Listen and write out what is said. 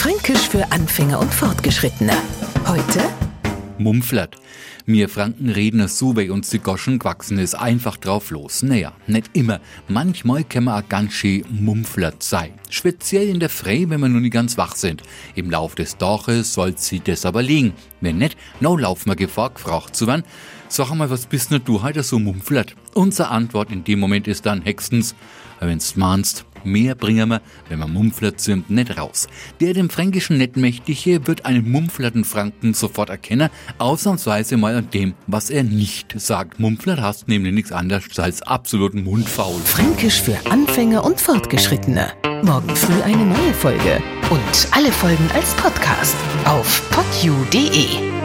Fränkisch für Anfänger und Fortgeschrittene. Heute Mumpflert. Mir Franken reden so, wie uns die Goschen gewachsen ist, einfach drauf los. Naja, nicht immer. Manchmal kann man auch ganz schön mumpflert sein. Speziell in der Frei, wenn wir nur nicht ganz wach sind. Im Lauf des Daches soll sie das aber liegen. Wenn nicht, no laufen wir Gefahr, gefragt zu werden. Sag mal, was bist denn du heute so mumpflert? Unsere Antwort in dem Moment ist dann hextens, wenn's mahnst, Mehr bringen wir, wenn man mumpflert sind, nicht raus. Der dem Fränkischen nicht mächtige wird einen mumpflerten Franken sofort erkennen, ausnahmsweise mal an dem, was er nicht sagt. Mumpflert hast nämlich nichts anderes als absoluten Mundfaul. Fränkisch für Anfänger und Fortgeschrittene. Morgen früh eine neue Folge. Und alle Folgen als Podcast auf podu.de.